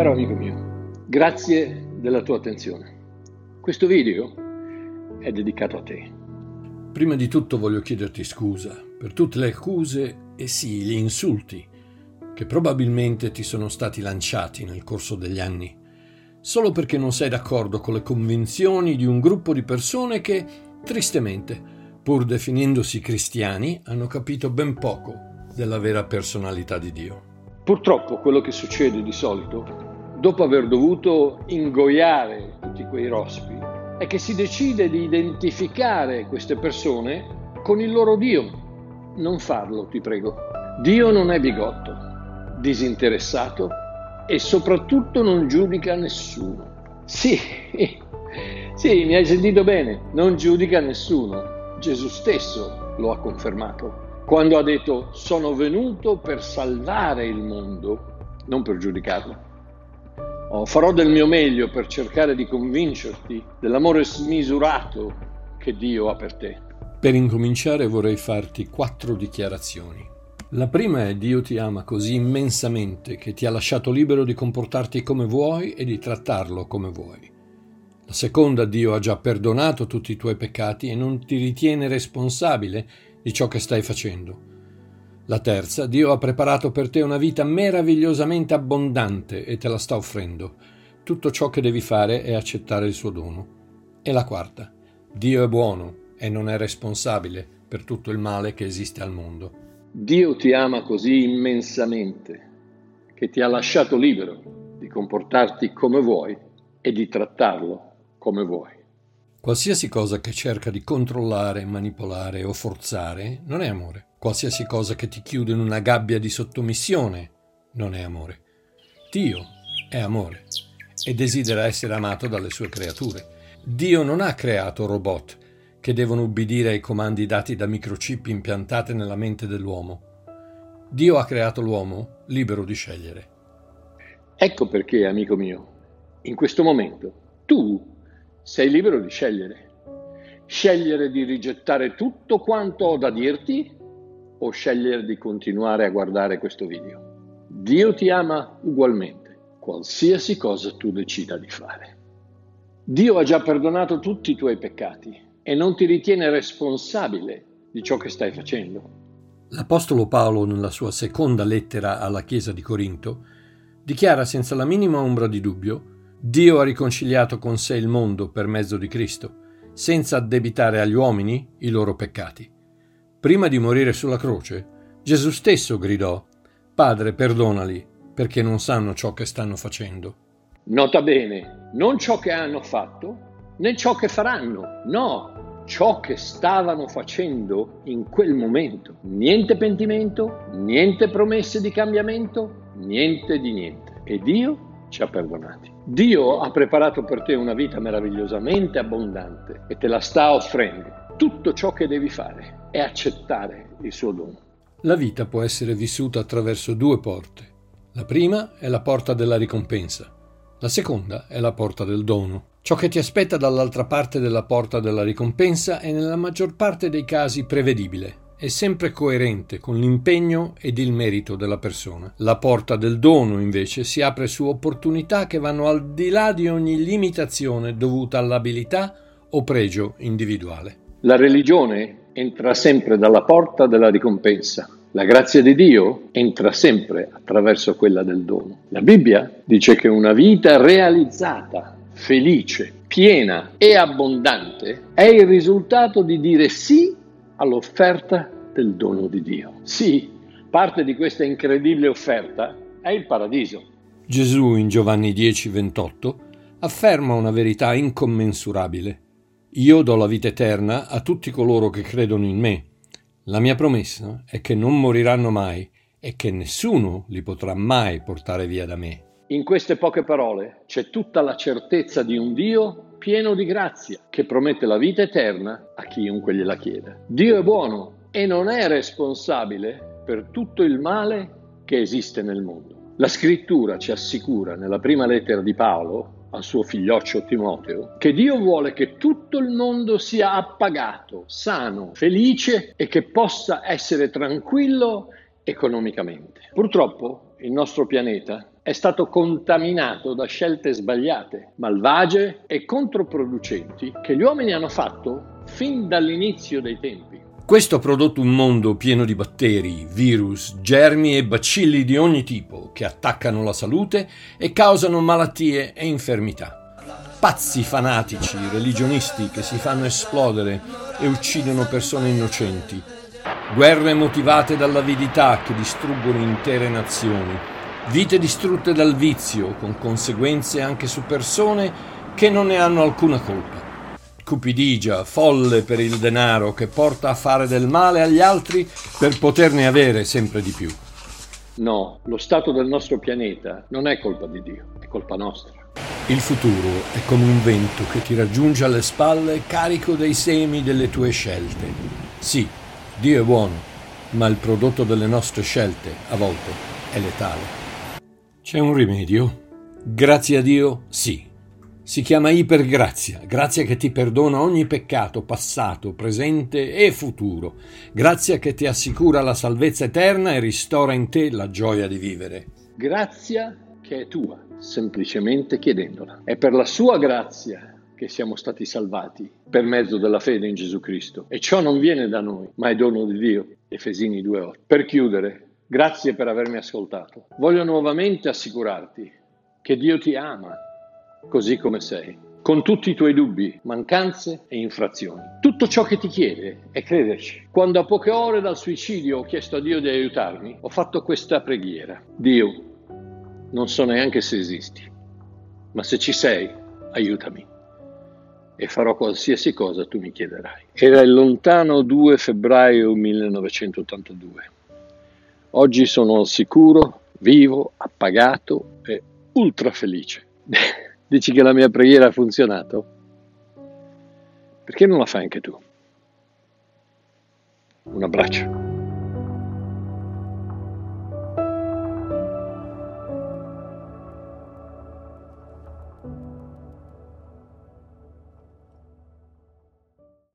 Caro amico mio, grazie della tua attenzione. Questo video è dedicato a te. Prima di tutto voglio chiederti scusa per tutte le accuse e sì, gli insulti che probabilmente ti sono stati lanciati nel corso degli anni, solo perché non sei d'accordo con le convinzioni di un gruppo di persone che, tristemente, pur definendosi cristiani, hanno capito ben poco della vera personalità di Dio. Purtroppo quello che succede di solito, dopo aver dovuto ingoiare tutti quei rospi, è che si decide di identificare queste persone con il loro Dio. Non farlo, ti prego. Dio non è bigotto, disinteressato e soprattutto non giudica nessuno. Sì, sì, mi hai sentito bene, non giudica nessuno. Gesù stesso lo ha confermato quando ha detto sono venuto per salvare il mondo, non per giudicarlo. Oh, farò del mio meglio per cercare di convincerti dell'amore smisurato che Dio ha per te. Per incominciare vorrei farti quattro dichiarazioni. La prima è Dio ti ama così immensamente che ti ha lasciato libero di comportarti come vuoi e di trattarlo come vuoi. La seconda, Dio ha già perdonato tutti i tuoi peccati e non ti ritiene responsabile di ciò che stai facendo. La terza, Dio ha preparato per te una vita meravigliosamente abbondante e te la sta offrendo. Tutto ciò che devi fare è accettare il suo dono. E la quarta, Dio è buono e non è responsabile per tutto il male che esiste al mondo. Dio ti ama così immensamente che ti ha lasciato libero di comportarti come vuoi e di trattarlo come vuoi. Qualsiasi cosa che cerca di controllare, manipolare o forzare non è amore. Qualsiasi cosa che ti chiude in una gabbia di sottomissione non è amore. Dio è amore e desidera essere amato dalle sue creature. Dio non ha creato robot che devono ubbidire ai comandi dati da microchip impiantate nella mente dell'uomo. Dio ha creato l'uomo libero di scegliere. Ecco perché, amico mio, in questo momento tu sei libero di scegliere. Scegliere di rigettare tutto quanto ho da dirti o scegliere di continuare a guardare questo video. Dio ti ama ugualmente, qualsiasi cosa tu decida di fare. Dio ha già perdonato tutti i tuoi peccati e non ti ritiene responsabile di ciò che stai facendo. L'Apostolo Paolo, nella sua seconda lettera alla Chiesa di Corinto, dichiara senza la minima ombra di dubbio Dio ha riconciliato con sé il mondo per mezzo di Cristo, senza addebitare agli uomini i loro peccati. Prima di morire sulla croce, Gesù stesso gridò, Padre, perdonali, perché non sanno ciò che stanno facendo. Nota bene, non ciò che hanno fatto, né ciò che faranno, no, ciò che stavano facendo in quel momento. Niente pentimento, niente promesse di cambiamento, niente di niente. E Dio ci ha perdonati. Dio ha preparato per te una vita meravigliosamente abbondante e te la sta offrendo. Tutto ciò che devi fare è accettare il suo dono. La vita può essere vissuta attraverso due porte. La prima è la porta della ricompensa, la seconda è la porta del dono. Ciò che ti aspetta dall'altra parte della porta della ricompensa è nella maggior parte dei casi prevedibile è sempre coerente con l'impegno ed il merito della persona. La porta del dono, invece, si apre su opportunità che vanno al di là di ogni limitazione dovuta all'abilità o pregio individuale. La religione entra sempre dalla porta della ricompensa. La grazia di Dio entra sempre attraverso quella del dono. La Bibbia dice che una vita realizzata, felice, piena e abbondante è il risultato di dire sì all'offerta del dono di Dio. Sì, parte di questa incredibile offerta è il paradiso. Gesù in Giovanni 10:28 afferma una verità incommensurabile. Io do la vita eterna a tutti coloro che credono in me. La mia promessa è che non moriranno mai e che nessuno li potrà mai portare via da me. In queste poche parole c'è tutta la certezza di un Dio pieno di grazia, che promette la vita eterna a chiunque gliela chieda. Dio è buono e non è responsabile per tutto il male che esiste nel mondo. La scrittura ci assicura nella prima lettera di Paolo al suo figlioccio Timoteo che Dio vuole che tutto il mondo sia appagato, sano, felice e che possa essere tranquillo economicamente. Purtroppo il nostro pianeta è stato contaminato da scelte sbagliate, malvagie e controproducenti che gli uomini hanno fatto fin dall'inizio dei tempi. Questo ha prodotto un mondo pieno di batteri, virus, germi e bacilli di ogni tipo che attaccano la salute e causano malattie e infermità. Pazzi fanatici, religionisti che si fanno esplodere e uccidono persone innocenti, guerre motivate dall'avidità che distruggono intere nazioni, vite distrutte dal vizio con conseguenze anche su persone che non ne hanno alcuna colpa. Cupidigia, folle per il denaro che porta a fare del male agli altri per poterne avere sempre di più. No, lo stato del nostro pianeta non è colpa di Dio, è colpa nostra. Il futuro è come un vento che ti raggiunge alle spalle carico dei semi delle tue scelte. Sì, Dio è buono, ma il prodotto delle nostre scelte a volte è letale. C'è un rimedio? Grazie a Dio, sì. Si chiama ipergrazia, grazia che ti perdona ogni peccato passato, presente e futuro, grazia che ti assicura la salvezza eterna e ristora in te la gioia di vivere. Grazia che è tua semplicemente chiedendola. È per la sua grazia che siamo stati salvati per mezzo della fede in Gesù Cristo. E ciò non viene da noi, ma è dono di Dio. Efesini 2.8. Per chiudere, grazie per avermi ascoltato. Voglio nuovamente assicurarti che Dio ti ama così come sei, con tutti i tuoi dubbi, mancanze e infrazioni. Tutto ciò che ti chiede è crederci. Quando a poche ore dal suicidio ho chiesto a Dio di aiutarmi, ho fatto questa preghiera. Dio, non so neanche se esisti, ma se ci sei, aiutami e farò qualsiasi cosa tu mi chiederai. Era il lontano 2 febbraio 1982. Oggi sono sicuro, vivo, appagato e ultra felice. Dici che la mia preghiera ha funzionato? Perché non la fai anche tu? Un abbraccio.